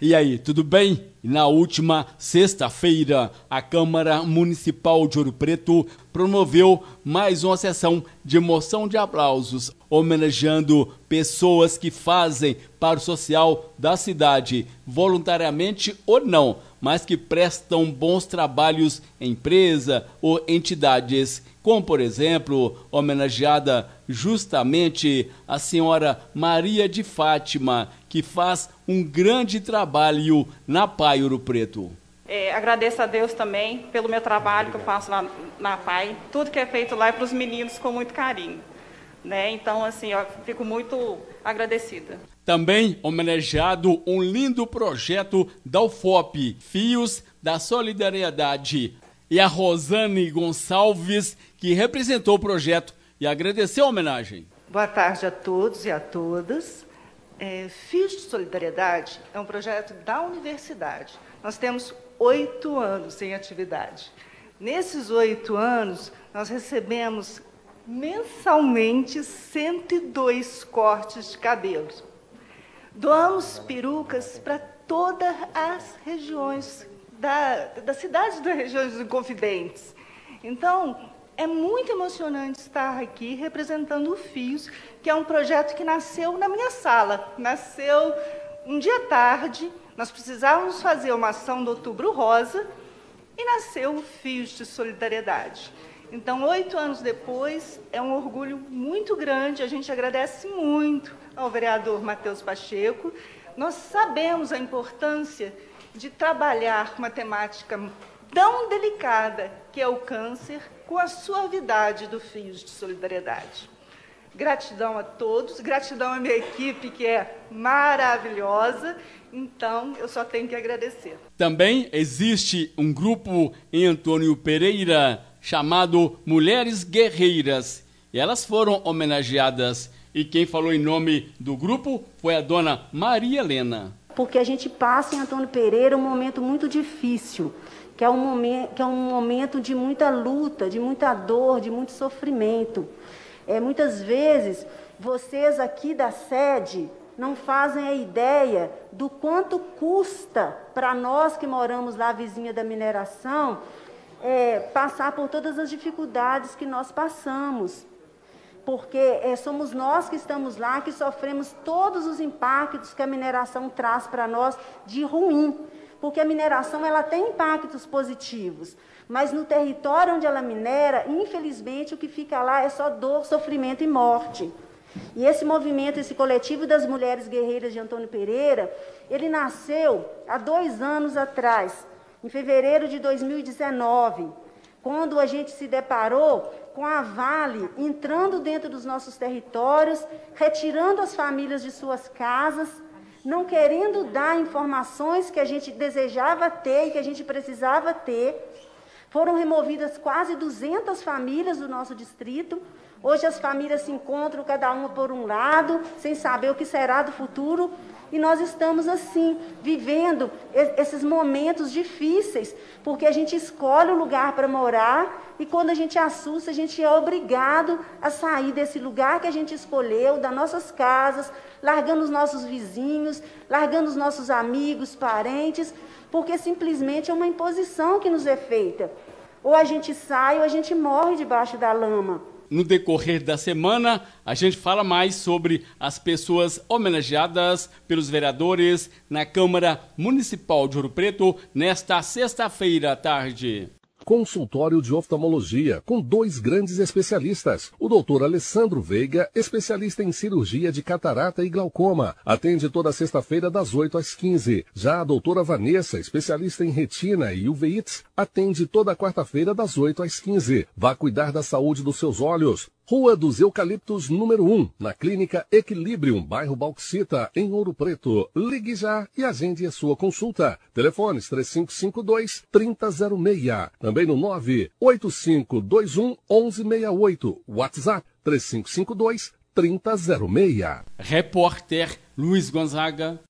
E aí, tudo bem? Na última sexta-feira, a Câmara Municipal de Ouro Preto promoveu mais uma sessão de moção de aplausos, homenageando pessoas que fazem para o social da cidade, voluntariamente ou não, mas que prestam bons trabalhos em empresa ou entidades, como por exemplo, homenageada justamente a senhora Maria de Fátima, que faz um grande trabalho na PAI Ouro Preto. É, agradeço a Deus também pelo meu trabalho que eu faço lá na PAI. Tudo que é feito lá é para os meninos com muito carinho. Né? Então, assim, eu fico muito agradecida. Também homenageado um lindo projeto da UFOP, Fios da Solidariedade. E a Rosane Gonçalves, que representou o projeto e agradeceu a homenagem. Boa tarde a todos e a todas. É, Fios de Solidariedade é um projeto da universidade. Nós temos oito anos em atividade. Nesses oito anos, nós recebemos mensalmente 102 cortes de cabelos. Doamos perucas para todas as regiões da, da cidade das regiões inconfidentes. Então, é muito emocionante estar aqui representando o FIOS, que é um projeto que nasceu na minha sala. Nasceu um dia tarde, nós precisávamos fazer uma ação do Outubro Rosa e nasceu o Fios de Solidariedade. Então, oito anos depois, é um orgulho muito grande, a gente agradece muito ao vereador Matheus Pacheco. Nós sabemos a importância de trabalhar uma temática tão delicada que é o câncer com a suavidade do Fios de Solidariedade. Gratidão a todos, gratidão à minha equipe que é maravilhosa. Então, eu só tenho que agradecer. Também existe um grupo em Antônio Pereira chamado Mulheres Guerreiras. E elas foram homenageadas. E quem falou em nome do grupo foi a dona Maria Helena. Porque a gente passa em Antônio Pereira um momento muito difícil, que é um momento, que é um momento de muita luta, de muita dor, de muito sofrimento. É, muitas vezes, vocês aqui da sede não fazem a ideia do quanto custa para nós que moramos lá vizinha da mineração é, passar por todas as dificuldades que nós passamos. Porque é, somos nós que estamos lá que sofremos todos os impactos que a mineração traz para nós de ruim. Porque a mineração ela tem impactos positivos, mas no território onde ela minera, infelizmente, o que fica lá é só dor, sofrimento e morte. E esse movimento, esse coletivo das mulheres guerreiras de Antônio Pereira, ele nasceu há dois anos atrás, em fevereiro de 2019, quando a gente se deparou com a Vale entrando dentro dos nossos territórios, retirando as famílias de suas casas, não querendo dar informações que a gente desejava ter e que a gente precisava ter. Foram removidas quase 200 famílias do nosso distrito. Hoje as famílias se encontram cada uma por um lado, sem saber o que será do futuro. E nós estamos assim, vivendo esses momentos difíceis, porque a gente escolhe o lugar para morar e quando a gente assusta, a gente é obrigado a sair desse lugar que a gente escolheu, das nossas casas, largando os nossos vizinhos, largando os nossos amigos, parentes, porque simplesmente é uma imposição que nos é feita. Ou a gente sai ou a gente morre debaixo da lama. No decorrer da semana, a gente fala mais sobre as pessoas homenageadas pelos vereadores na Câmara Municipal de Ouro Preto nesta sexta-feira à tarde consultório de oftalmologia com dois grandes especialistas. O doutor Alessandro Veiga, especialista em cirurgia de catarata e glaucoma, atende toda sexta-feira das 8 às 15. Já a doutora Vanessa, especialista em retina e uveites, atende toda quarta-feira das 8 às 15. Vá cuidar da saúde dos seus olhos. Rua dos Eucaliptos, número 1, na Clínica Equilibrium, bairro Bauxita, em Ouro Preto. Ligue já e agende a sua consulta. Telefones 3552-3006. Também no 98521 1168. WhatsApp 3552 3006. Repórter Luiz Gonzaga.